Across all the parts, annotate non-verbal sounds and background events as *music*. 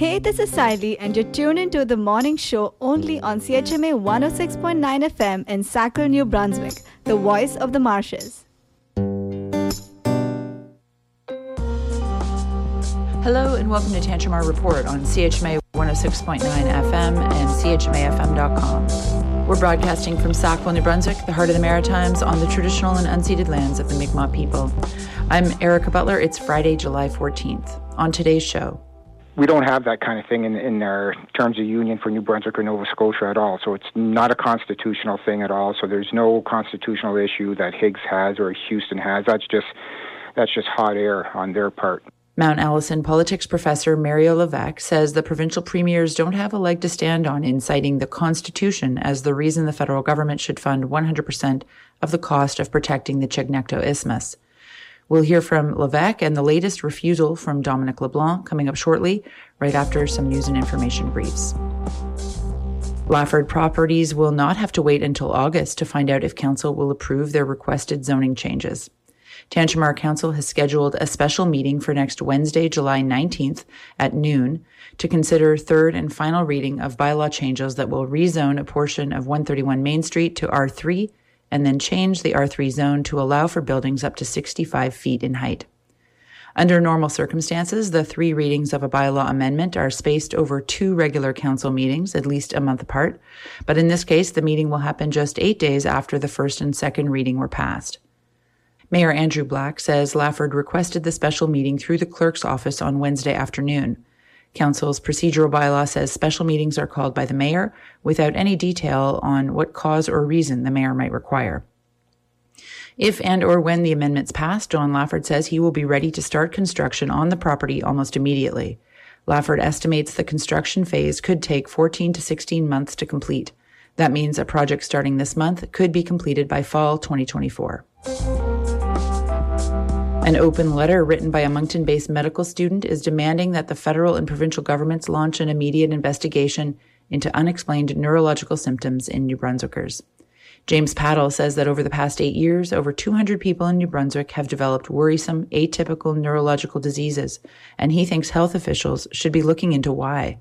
Hey, this is Siley, and you're tuned into the morning show only on CHMA 106.9 FM in Sackville, New Brunswick, the voice of the marshes. Hello, and welcome to Tantramar Report on CHMA 106.9 FM and CHMAFM.com. We're broadcasting from Sackville, New Brunswick, the heart of the Maritimes, on the traditional and unceded lands of the Mi'kmaq people. I'm Erica Butler. It's Friday, July 14th. On today's show, we don't have that kind of thing in, in our terms of union for New Brunswick or Nova Scotia at all. So it's not a constitutional thing at all. So there's no constitutional issue that Higgs has or Houston has. That's just that's just hot air on their part. Mount Allison politics professor Mario Levesque says the provincial premiers don't have a leg to stand on in citing the Constitution as the reason the federal government should fund 100% of the cost of protecting the Chignecto Isthmus. We'll hear from Levesque and the latest refusal from Dominic LeBlanc coming up shortly, right after some news and information briefs. Lafford Properties will not have to wait until August to find out if Council will approve their requested zoning changes. Tantramar Council has scheduled a special meeting for next Wednesday, July 19th at noon to consider third and final reading of bylaw changes that will rezone a portion of 131 Main Street to R3 and then change the R3 zone to allow for buildings up to 65 feet in height. Under normal circumstances, the three readings of a bylaw amendment are spaced over two regular council meetings, at least a month apart. But in this case, the meeting will happen just eight days after the first and second reading were passed. Mayor Andrew Black says Lafford requested the special meeting through the clerk's office on Wednesday afternoon. Council's procedural bylaw says special meetings are called by the mayor without any detail on what cause or reason the mayor might require. If and or when the amendments pass, John Lafford says he will be ready to start construction on the property almost immediately. Lafford estimates the construction phase could take 14 to 16 months to complete. That means a project starting this month could be completed by fall 2024. An open letter written by a Moncton based medical student is demanding that the federal and provincial governments launch an immediate investigation into unexplained neurological symptoms in New Brunswickers. James Paddle says that over the past eight years, over 200 people in New Brunswick have developed worrisome, atypical neurological diseases, and he thinks health officials should be looking into why.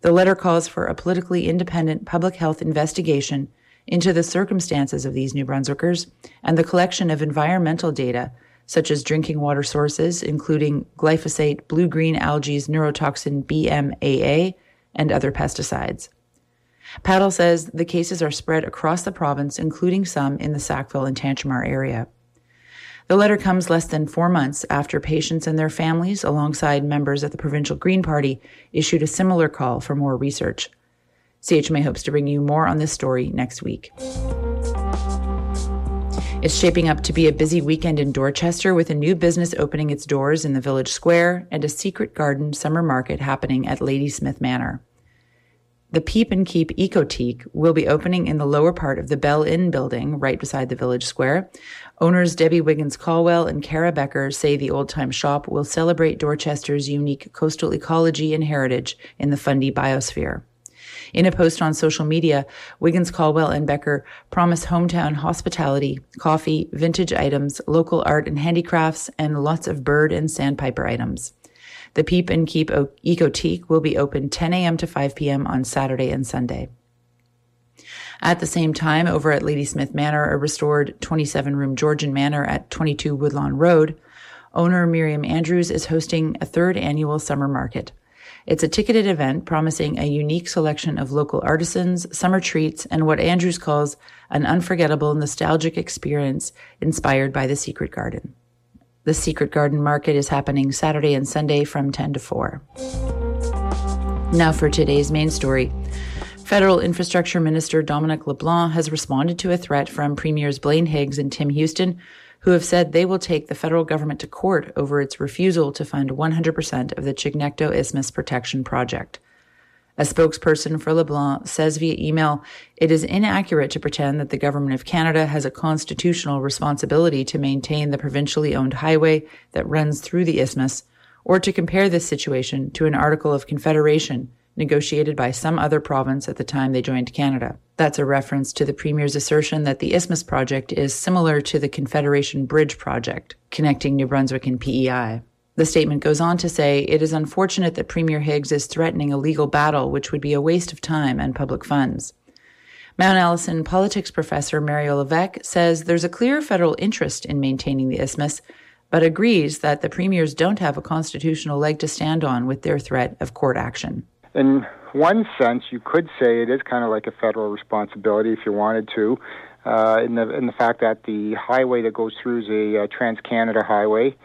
The letter calls for a politically independent public health investigation into the circumstances of these New Brunswickers and the collection of environmental data such as drinking water sources, including glyphosate, blue green algae's neurotoxin BMAA, and other pesticides. Paddle says the cases are spread across the province, including some in the Sackville and Tantramar area. The letter comes less than four months after patients and their families, alongside members of the Provincial Green Party, issued a similar call for more research. CHMA hopes to bring you more on this story next week. It's shaping up to be a busy weekend in Dorchester with a new business opening its doors in the village square and a secret garden summer market happening at Ladysmith Manor. The Peep and Keep Ecotique will be opening in the lower part of the Bell Inn building right beside the village square. Owners Debbie Wiggins Caldwell and Kara Becker say the old time shop will celebrate Dorchester's unique coastal ecology and heritage in the Fundy biosphere. In a post on social media, Wiggins Caldwell and Becker promise hometown hospitality, coffee, vintage items, local art and handicrafts, and lots of bird and sandpiper items. The Peep and Keep Ecotique will be open 10 a.m. to 5 p.m. on Saturday and Sunday. At the same time, over at Ladysmith Manor, a restored 27 room Georgian manor at 22 Woodlawn Road, owner Miriam Andrews is hosting a third annual summer market. It's a ticketed event promising a unique selection of local artisans, summer treats, and what Andrews calls an unforgettable nostalgic experience inspired by the Secret Garden. The Secret Garden Market is happening Saturday and Sunday from 10 to 4. Now for today's main story. Federal Infrastructure Minister Dominic LeBlanc has responded to a threat from Premiers Blaine Higgs and Tim Houston who have said they will take the federal government to court over its refusal to fund 100% of the Chignecto Isthmus Protection Project. A spokesperson for LeBlanc says via email, it is inaccurate to pretend that the Government of Canada has a constitutional responsibility to maintain the provincially owned highway that runs through the isthmus, or to compare this situation to an article of confederation negotiated by some other province at the time they joined Canada. That's a reference to the Premier's assertion that the Isthmus Project is similar to the Confederation Bridge Project, connecting New Brunswick and PEI. The statement goes on to say it is unfortunate that Premier Higgs is threatening a legal battle, which would be a waste of time and public funds. Mount Allison politics professor Mario Levesque says there's a clear federal interest in maintaining the isthmus, but agrees that the premiers don't have a constitutional leg to stand on with their threat of court action. In one sense, you could say it is kind of like a federal responsibility if you wanted to, uh, in the in the fact that the highway that goes through is a uh, Trans Canada highway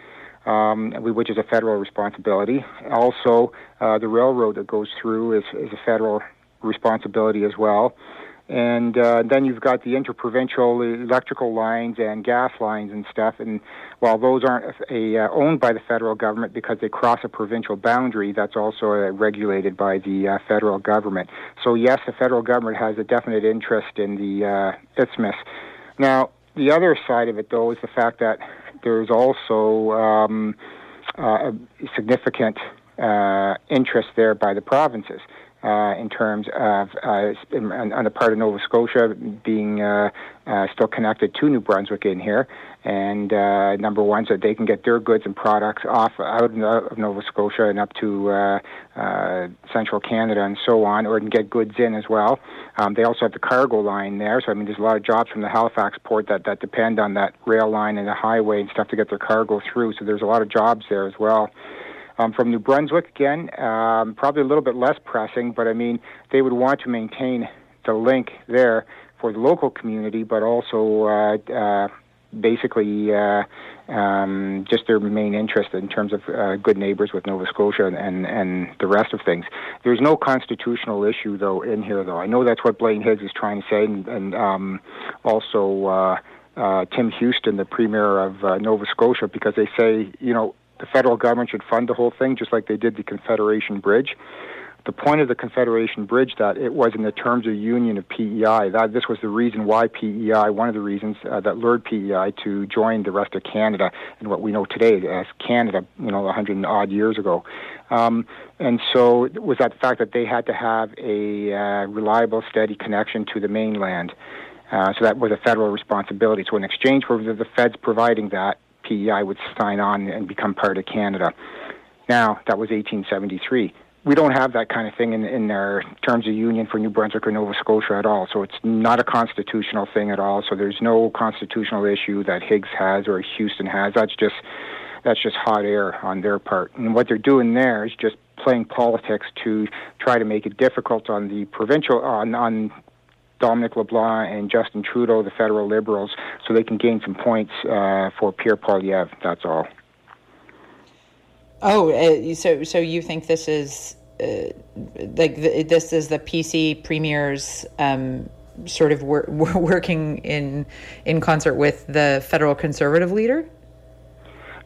um, which is a federal responsibility. Also, uh, the railroad that goes through is, is a federal responsibility as well. And uh, then you've got the interprovincial electrical lines and gas lines and stuff. And while those aren't a, uh, owned by the federal government because they cross a provincial boundary, that's also uh, regulated by the uh, federal government. So yes, the federal government has a definite interest in the uh, isthmus. Now, the other side of it, though, is the fact that there's also um, uh, a significant interest there by the provinces. Uh, in terms of uh, on the part of Nova Scotia being uh, uh, still connected to New Brunswick in here, and uh, number one, so they can get their goods and products off out of Nova Scotia and up to uh, central Canada and so on, or can get goods in as well. Um, they also have the cargo line there, so I mean, there's a lot of jobs from the Halifax port that that depend on that rail line and the highway and stuff to get their cargo through. So there's a lot of jobs there as well. Um, from New Brunswick, again, um, probably a little bit less pressing, but I mean, they would want to maintain the link there for the local community, but also uh, uh, basically uh, um, just their main interest in terms of uh, good neighbors with Nova Scotia and, and, and the rest of things. There's no constitutional issue though in here though. I know that's what Blaine Higgs is trying to say, and, and um, also. Uh, uh, Tim Houston, the premier of uh, Nova Scotia, because they say, you know, the federal government should fund the whole thing, just like they did the Confederation Bridge. The point of the Confederation Bridge that it was in the terms of union of PEI. That this was the reason why PEI, one of the reasons uh, that lured PEI to join the rest of Canada and what we know today as Canada, you know, a hundred odd years ago. Um, and so it was that fact that they had to have a uh, reliable, steady connection to the mainland. Uh, so that was a federal responsibility. So in exchange for the, the feds providing that, PEI would sign on and become part of Canada. Now, that was 1873. We don't have that kind of thing in, in our terms of union for New Brunswick or Nova Scotia at all. So it's not a constitutional thing at all. So there's no constitutional issue that Higgs has or Houston has. That's just that's just hot air on their part. And what they're doing there is just playing politics to try to make it difficult on the provincial on on Dominic LeBlanc and Justin Trudeau, the federal Liberals, so they can gain some points uh, for Pierre Poilievre. That's all. Oh, uh, so so you think this is uh, like the, this is the PC premier's um, sort of wor- *laughs* working in in concert with the federal conservative leader?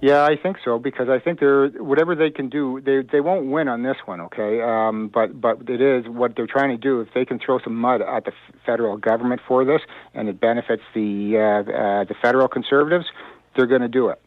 Yeah, I think so because I think they're whatever they can do, they they won't win on this one, okay? Um, but but it is what they're trying to do. If they can throw some mud at the federal government for this, and it benefits the uh, uh, the federal conservatives, they're going to do it.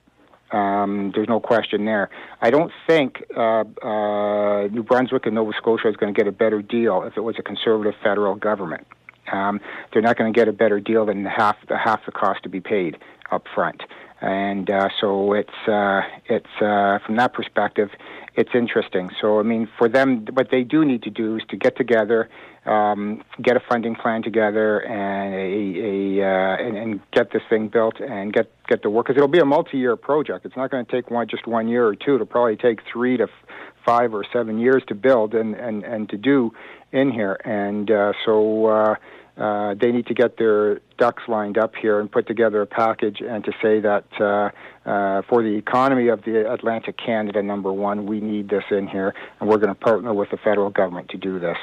Um, there's no question there. I don't think uh, uh, New Brunswick and Nova Scotia is going to get a better deal if it was a conservative federal government. Um, they're not going to get a better deal than half the half the cost to be paid up front and uh, so it's uh, it's uh, from that perspective, it's interesting. So I mean, for them, what they do need to do is to get together, um, get a funding plan together, and a, a uh, and, and, get this thing built and get get the work because it'll be a multi-year project. It's not going to take one just one year or two. It'll probably take three to f- five or seven years to build and and and to do in here, and uh, so. Uh, they need to get their ducks lined up here and put together a package and to say that uh, uh, for the economy of the Atlantic Canada, number one, we need this in here, and we're going to partner with the federal government to do this.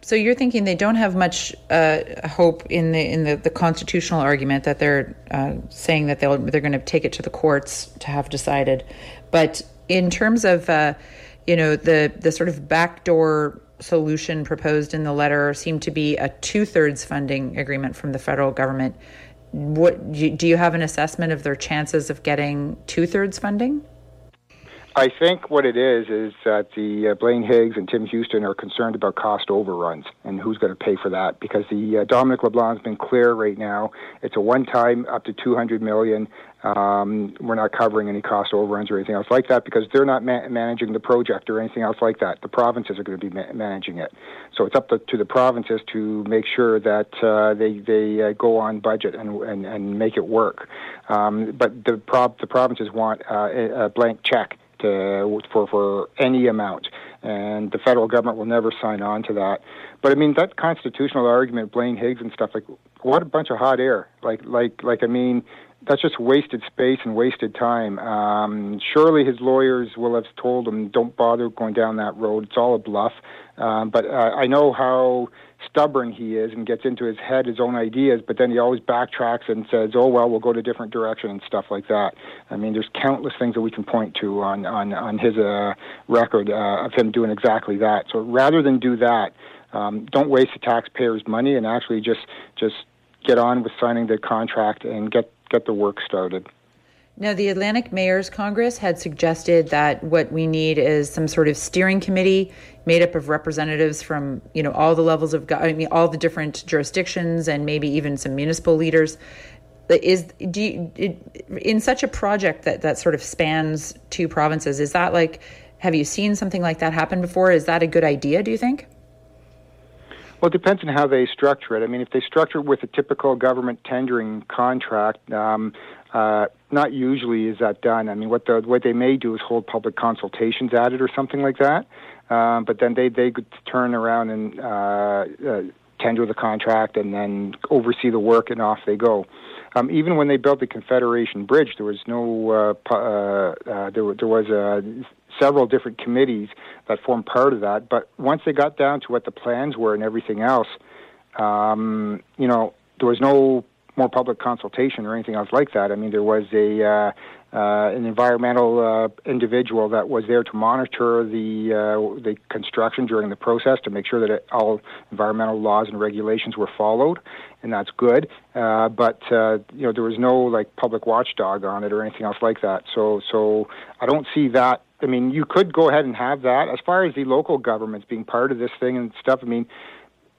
So you're thinking they don't have much uh, hope in the in the, the constitutional argument that they're uh, saying that they'll they're going to take it to the courts to have decided, but in terms of uh, you know the the sort of backdoor solution proposed in the letter seemed to be a two thirds funding agreement from the federal government. What do you have an assessment of their chances of getting two thirds funding? I think what it is is that the uh, Blaine Higgs and Tim Houston are concerned about cost overruns and who's going to pay for that because the uh, Dominic LeBlanc's been clear right now. It's a one-time up to 200 million. Um, we're not covering any cost overruns or anything else like that because they're not ma- managing the project or anything else like that. The provinces are going to be ma- managing it. So it's up to, to, the provinces to make sure that uh, they they uh, go on budget and, and and make it work. Um, but the the provinces want uh, a blank check to, for for any amount, and the federal government will never sign on to that. But I mean that constitutional argument, Blaine Higgs and stuff like, what a bunch of hot air. Like like like I mean that's just wasted space and wasted time. Um, surely his lawyers will have told him, don't bother going down that road. It's all a bluff. Um, but uh, I know how stubborn he is and gets into his head his own ideas, but then he always backtracks and says, "Oh well, we'll go to a different direction" and stuff like that. I mean, there's countless things that we can point to on on on his uh, record uh, of him doing exactly that. So rather than do that, um, don't waste the taxpayers' money and actually just just get on with signing the contract and get get the work started. Now, the Atlantic Mayors Congress had suggested that what we need is some sort of steering committee made up of representatives from, you know, all the levels of, I mean, all the different jurisdictions and maybe even some municipal leaders. Is do you, in such a project that that sort of spans two provinces? Is that like, have you seen something like that happen before? Is that a good idea? Do you think? Well, it depends on how they structure it. I mean, if they structure it with a typical government tendering contract, um, uh, not usually is that done. I mean, what the what they may do is hold public consultations at it or something like that. Um, but then they they could turn around and uh, uh, tender the contract and then oversee the work, and off they go. Um, even when they built the Confederation Bridge, there was no uh, uh, uh, there, there was uh, several different committees that formed part of that. But once they got down to what the plans were and everything else, um, you know, there was no more public consultation or anything else like that. I mean, there was a uh, uh, an environmental uh, individual that was there to monitor the uh, the construction during the process to make sure that it, all environmental laws and regulations were followed, and that's good. Uh, but uh, you know, there was no like public watchdog on it or anything else like that. So so I don't see that. I mean, you could go ahead and have that. As far as the local governments being part of this thing and stuff, I mean,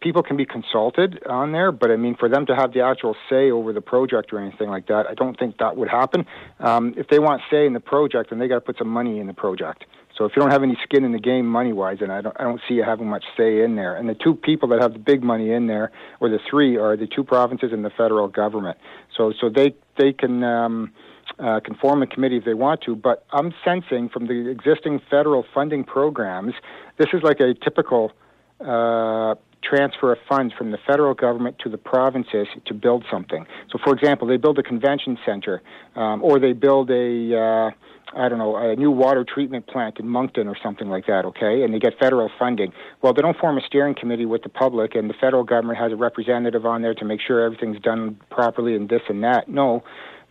people can be consulted on there, but I mean, for them to have the actual say over the project or anything like that, I don't think that would happen. Um, if they want say in the project, then they got to put some money in the project. So if you don't have any skin in the game money wise, then I don't I don't see you having much say in there. And the two people that have the big money in there, or the three, are the two provinces and the federal government. So so they they can. Um, uh, can form a committee if they want to, but I'm sensing from the existing federal funding programs, this is like a typical uh, transfer of funds from the federal government to the provinces to build something. So, for example, they build a convention center, um, or they build a uh, I don't know, a new water treatment plant in Moncton or something like that, okay? And they get federal funding. Well, they don't form a steering committee with the public, and the federal government has a representative on there to make sure everything's done properly and this and that. No,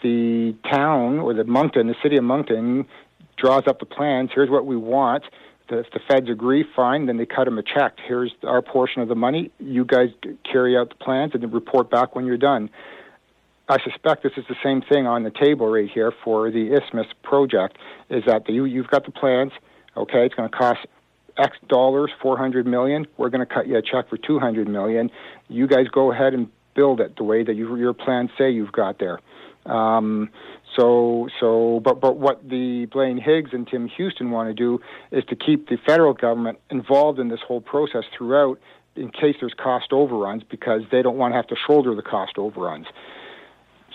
the town or the Moncton, the city of Moncton, draws up the plans. Here's what we want the, if the feds agree, fine, then they cut them a check. Here's our portion of the money. You guys carry out the plans and then report back when you're done. I suspect this is the same thing on the table right here for the Isthmus project. Is that the, you, you've got the plans? Okay, it's going to cost X dollars, 400 million. We're going to cut you a check for 200 million. You guys go ahead and build it the way that you, your plans say you've got there. Um, so, so, but, but what the Blaine Higgs and Tim Houston want to do is to keep the federal government involved in this whole process throughout in case there's cost overruns because they don't want to have to shoulder the cost overruns.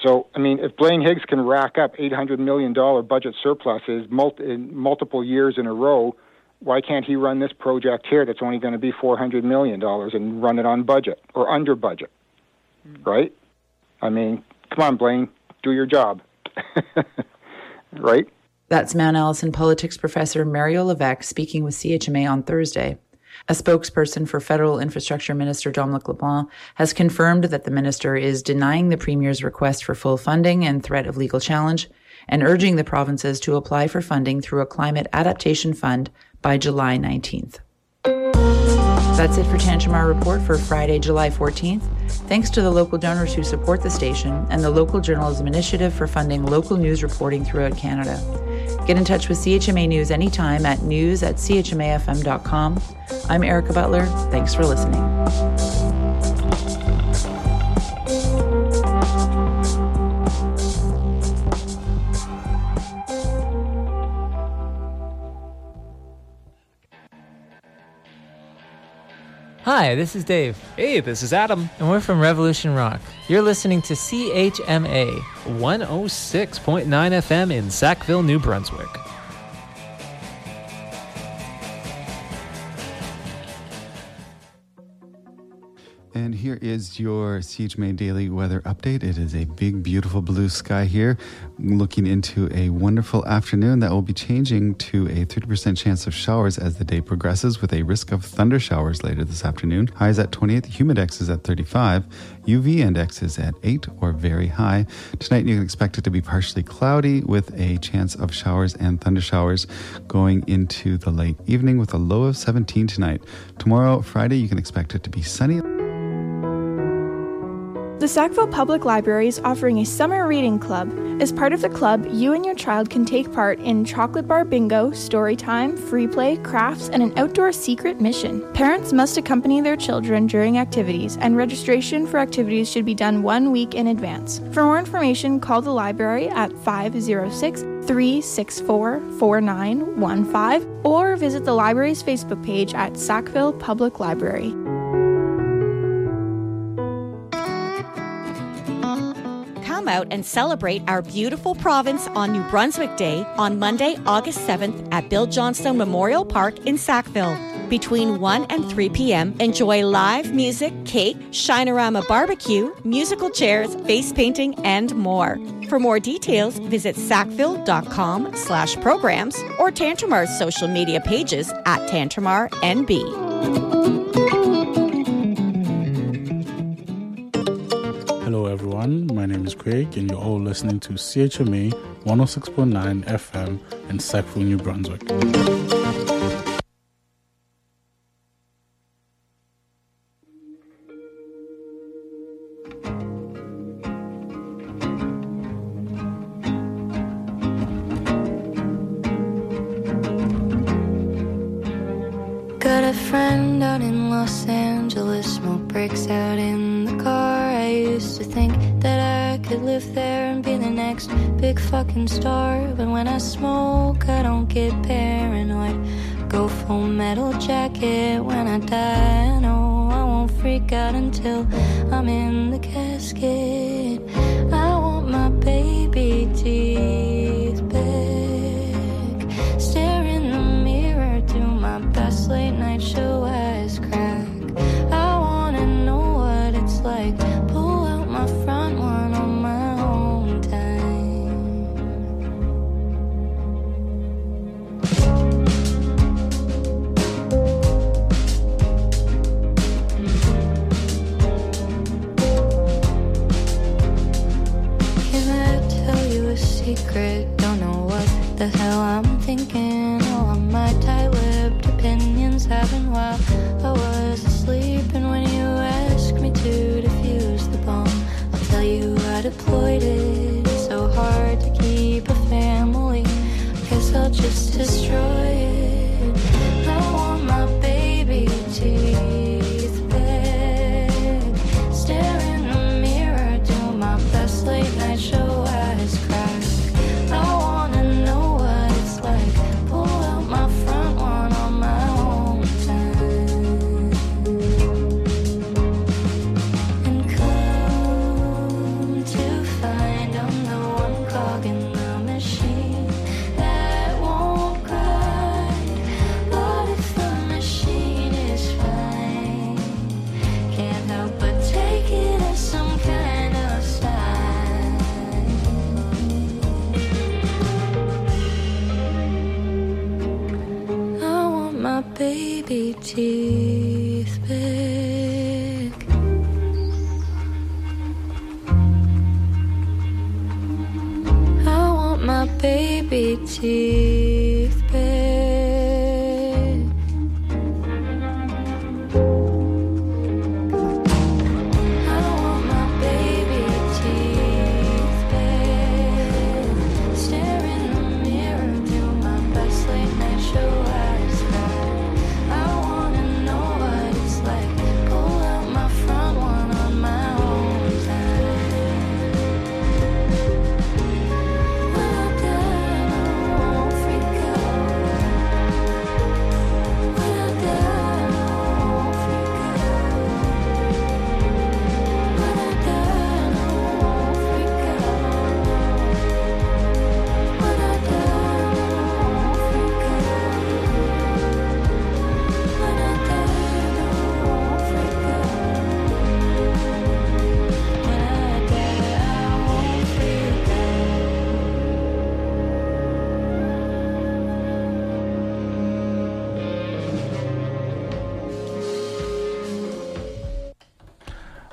So, I mean, if Blaine Higgs can rack up $800 million budget surpluses multi- in multiple years in a row, why can't he run this project here that's only going to be $400 million and run it on budget or under budget? Mm. Right? I mean, come on, Blaine, do your job. *laughs* right? That's Mount Allison politics professor Mario Levesque speaking with CHMA on Thursday. A spokesperson for Federal Infrastructure Minister Dominic LeBlanc has confirmed that the minister is denying the Premier's request for full funding and threat of legal challenge and urging the provinces to apply for funding through a climate adaptation fund by July 19th. That's it for Tantramar Report for Friday, July 14th. Thanks to the local donors who support the station and the Local Journalism Initiative for funding local news reporting throughout Canada. Get in touch with CHMA News anytime at news at chmafm.com. I'm Erica Butler. Thanks for listening. Hi, this is Dave. Hey, this is Adam. And we're from Revolution Rock. You're listening to CHMA 106.9 FM in Sackville, New Brunswick. And here is your CHMA daily weather update. It is a big, beautiful blue sky here, looking into a wonderful afternoon that will be changing to a 30% chance of showers as the day progresses, with a risk of thunder showers later this afternoon. Highs at 28, the humidex is at 35, UV index is at 8 or very high. Tonight, you can expect it to be partially cloudy with a chance of showers and thunder showers going into the late evening with a low of 17 tonight. Tomorrow, Friday, you can expect it to be sunny. The Sackville Public Library is offering a summer reading club. As part of the club, you and your child can take part in chocolate bar bingo, story time, free play, crafts, and an outdoor secret mission. Parents must accompany their children during activities, and registration for activities should be done one week in advance. For more information, call the library at 506 364 4915 or visit the library's Facebook page at Sackville Public Library. Come out and celebrate our beautiful province on New Brunswick Day on Monday, August 7th at Bill Johnstone Memorial Park in Sackville. Between 1 and 3 p.m., enjoy live music, cake, Shinerama barbecue, musical chairs, face painting, and more. For more details, visit sackville.com slash programs or Tantramar's social media pages at Tantramar NB. Craig, and you're all listening to CHMA 106.9 FM in Sackville, New Brunswick.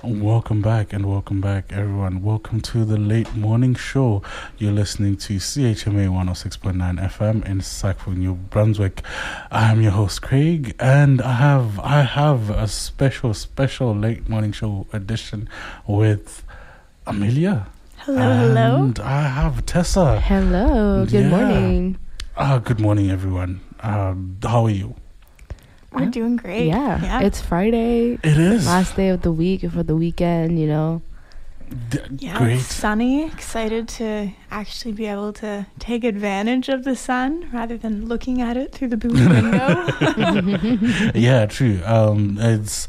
Welcome back and welcome back, everyone. Welcome to the late morning show. You're listening to CHMA 106.9 FM in Sackville, New Brunswick. I'm your host Craig, and I have I have a special special late morning show edition with Amelia. Hello, hello. And I have Tessa. Hello, good Yeah. morning. Uh, good morning, everyone. Uh, how are you? We're doing great. Yeah, Yeah. it's Friday. It is. Last day of the week for the weekend, you know. D- yeah, great. it's sunny. Excited to actually be able to take advantage of the sun rather than looking at it through the booth *laughs* window. *laughs* yeah, true. Um, it's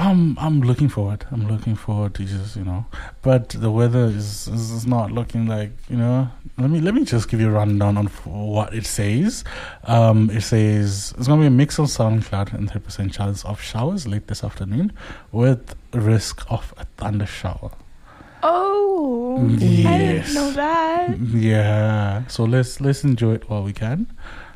I'm I'm looking forward. I'm looking forward to just you know, but the weather is is, not looking like you know. Let me let me just give you a rundown on what it says. Um, it says it's gonna be a mix of sun cloud and thirty percent chance of showers late this afternoon, with risk of a thunder shower. oh, I didn't know that. Yeah. So let's let's enjoy it while we can.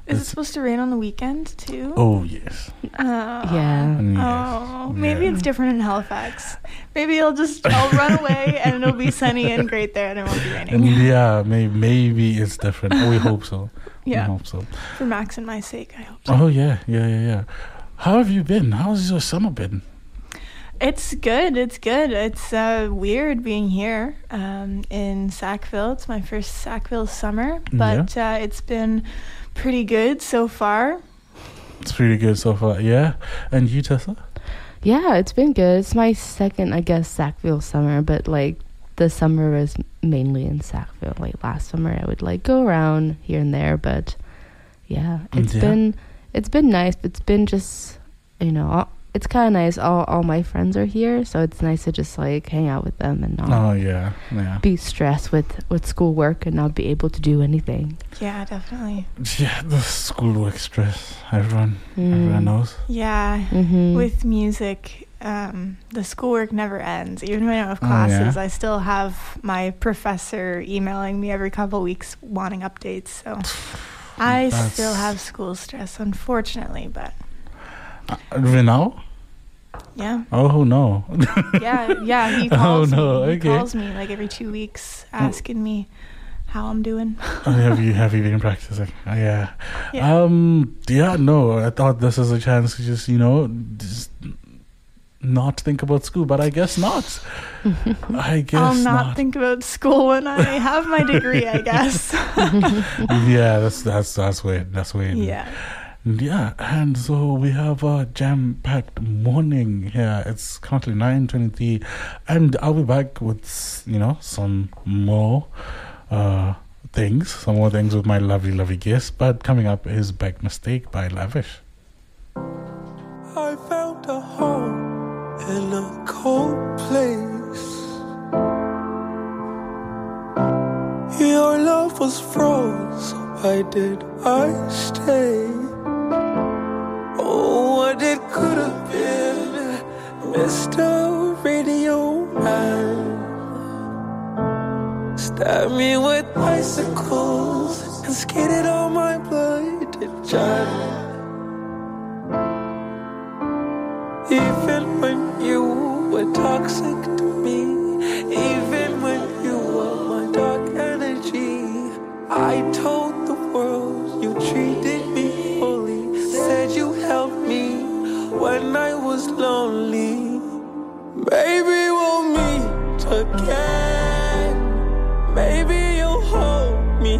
Is it supposed to rain on the weekend too? Oh yes. Oh. Yeah. Yes. Oh, maybe Yeah. it's different in Halifax. Maybe I'll just *laughs* I'll run away and it'll be sunny and great there and it won't be And raining. yeah, may, maybe it's different. We hope so. We Yeah, hope so. for Max and my sake, I hope so. Oh yeah, yeah, yeah, yeah. How have you been? How's your summer been? It's good. It's good. It's uh, weird being here um, in Sackville. It's my first Sackville summer, but uh, it's been pretty good so far. It's pretty good so far. Yeah. And you, Tessa? Yeah, it's been good. It's my second, I guess, Sackville summer, but like the summer was mainly in Sackville. Like last summer, I would like go around here and there, but yeah, it's Yeah. been it's been nice. But it's been just you know, all, it's kind of nice. All all my friends are here, so it's nice to just like hang out with them and not Oh yeah, yeah. be stressed with with schoolwork and not be able to do anything. Yeah, definitely. Yeah, the schoolwork stress. Everyone, everyone Mm. knows. Yeah, mm-hmm. with music, um, the schoolwork never ends. Even when I don't have Oh, yeah. classes, I still have my professor emailing me every couple weeks wanting updates. So *sighs* I still have school stress, unfortunately. But Uh, now? yeah, Oh no. yeah, yeah. He *laughs* Oh, calls no, me. He okay. calls me like every two weeks, asking me how I'm doing. Oh, have you have you been practicing? Uh, yeah. Yeah. Um. Yeah. No. I thought this is a chance to just you know just not think about school, but I guess not. *laughs* I guess I'll not, not. think about school when I have my degree. I guess. *laughs* yeah. That's that's that's weird. That's weird. yeah. Yeah, and so we have a jam-packed morning here. It's currently nine twenty-three, and I'll be back with you know some more uh things, some more things with my lovely, lovely guest. But coming up is "Back Mistake" by Lavish. I found a home in a cold place. Your love was froze, why did I stay? Mr. Radio Man. Stab me with icicles and skated on my blooded jam. Even when you were toxic to me, even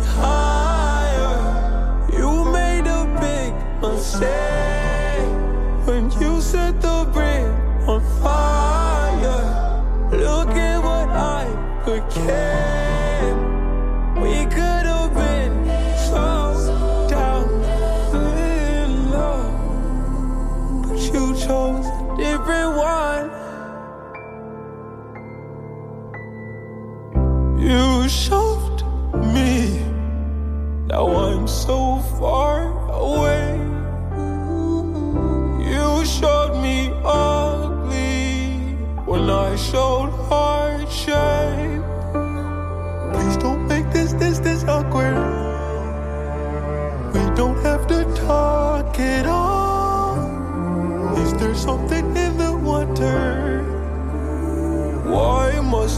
higher. You made a big mistake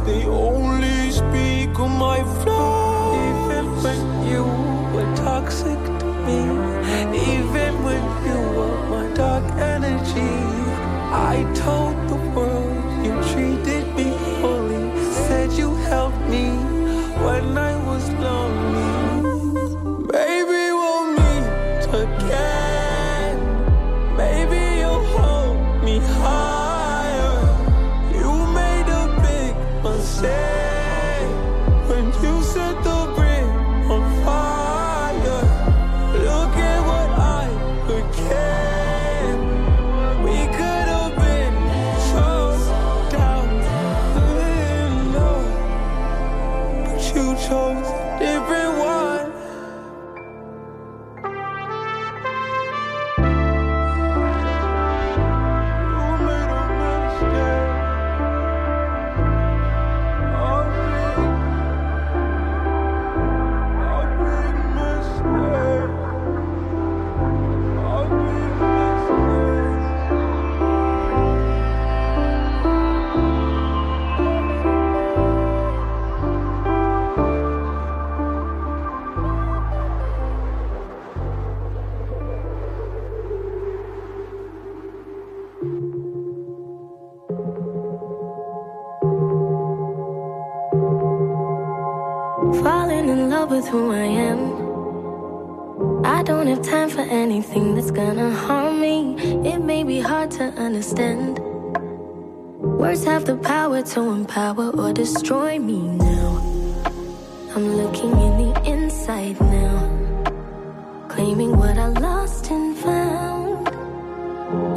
they only speak on my With who I am. I don't have time for anything that's gonna harm me. It may be hard to understand. Words have the power to empower or destroy me now. I'm looking in the inside now, claiming what I lost and found.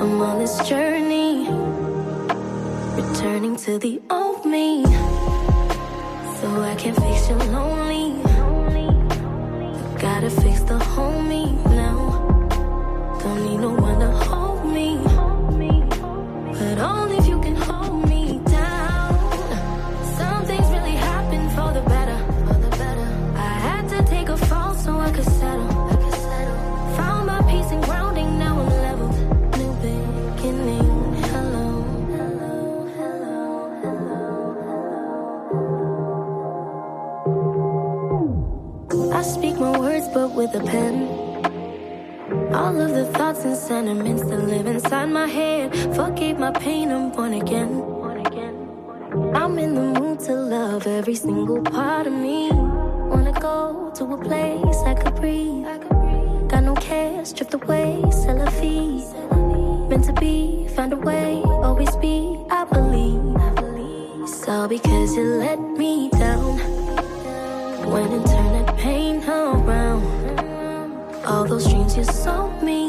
I'm on this journey, returning to the old me. So I can fix your lonely. Gotta fix the homie now. Don't need no one to hold my words, but with a pen. All of the thoughts and sentiments that live inside my head. Forgave my pain, I'm born again. I'm in the mood to love every single part of me. Wanna go to a place I could breathe. Got no cares, drift away, sell a fee. Meant to be, find a way, always be, I believe. It's all because you let me down. When and turn that pain around. All those dreams you sold me.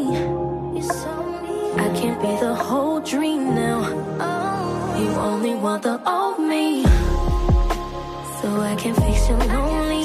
You sold me. I can't be the whole dream now. Oh. You only want the old me. So I can fix your lonely.